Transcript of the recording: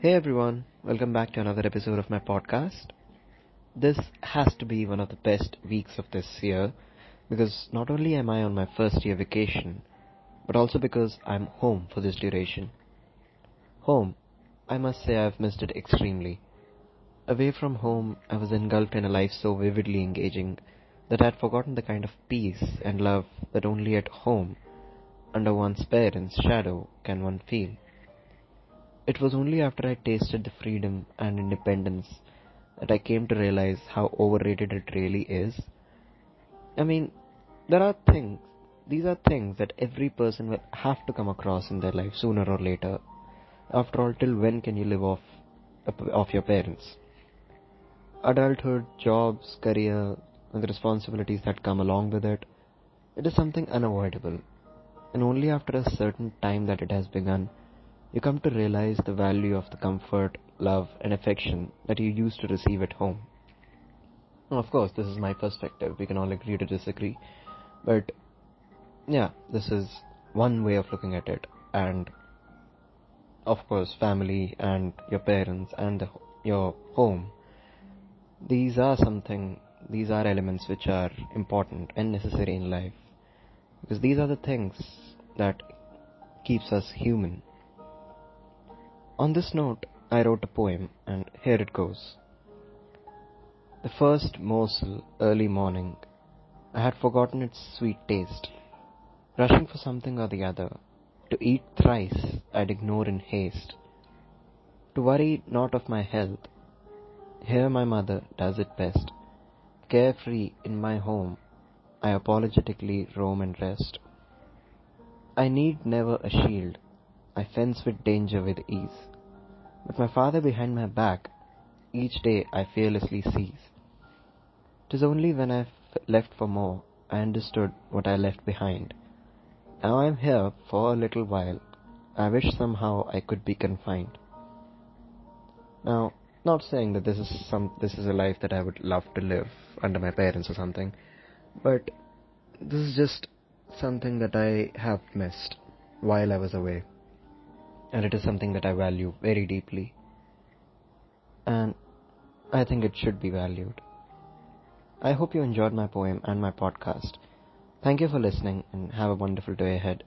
Hey everyone, welcome back to another episode of my podcast. This has to be one of the best weeks of this year because not only am I on my first year vacation, but also because I'm home for this duration. Home, I must say I've missed it extremely. Away from home, I was engulfed in a life so vividly engaging that I'd forgotten the kind of peace and love that only at home, under one's parents' shadow, can one feel. It was only after I tasted the freedom and independence that I came to realize how overrated it really is. I mean, there are things, these are things that every person will have to come across in their life sooner or later. After all, till when can you live off, off your parents? Adulthood, jobs, career, and the responsibilities that come along with it, it is something unavoidable. And only after a certain time that it has begun you come to realize the value of the comfort, love, and affection that you used to receive at home. Now, of course, this is my perspective. We can all agree to disagree. But, yeah, this is one way of looking at it. And, of course, family and your parents and the, your home. These are something, these are elements which are important and necessary in life. Because these are the things that keeps us human on this note, I wrote a poem, and here it goes. The first morsel, early morning, I had forgotten its sweet taste. Rushing for something or the other, to eat thrice I'd ignore in haste. To worry not of my health, here my mother does it best. Carefree in my home, I apologetically roam and rest. I need never a shield I fence with danger with ease. But my father behind my back, each day I fearlessly seize. Tis only when I've left for more, I understood what I left behind. Now I am here for a little while. I wish somehow I could be confined. Now, not saying that this is some this is a life that I would love to live under my parents or something, but this is just something that I have missed while I was away and it is something that I value very deeply. And I think it should be valued. I hope you enjoyed my poem and my podcast. Thank you for listening and have a wonderful day ahead.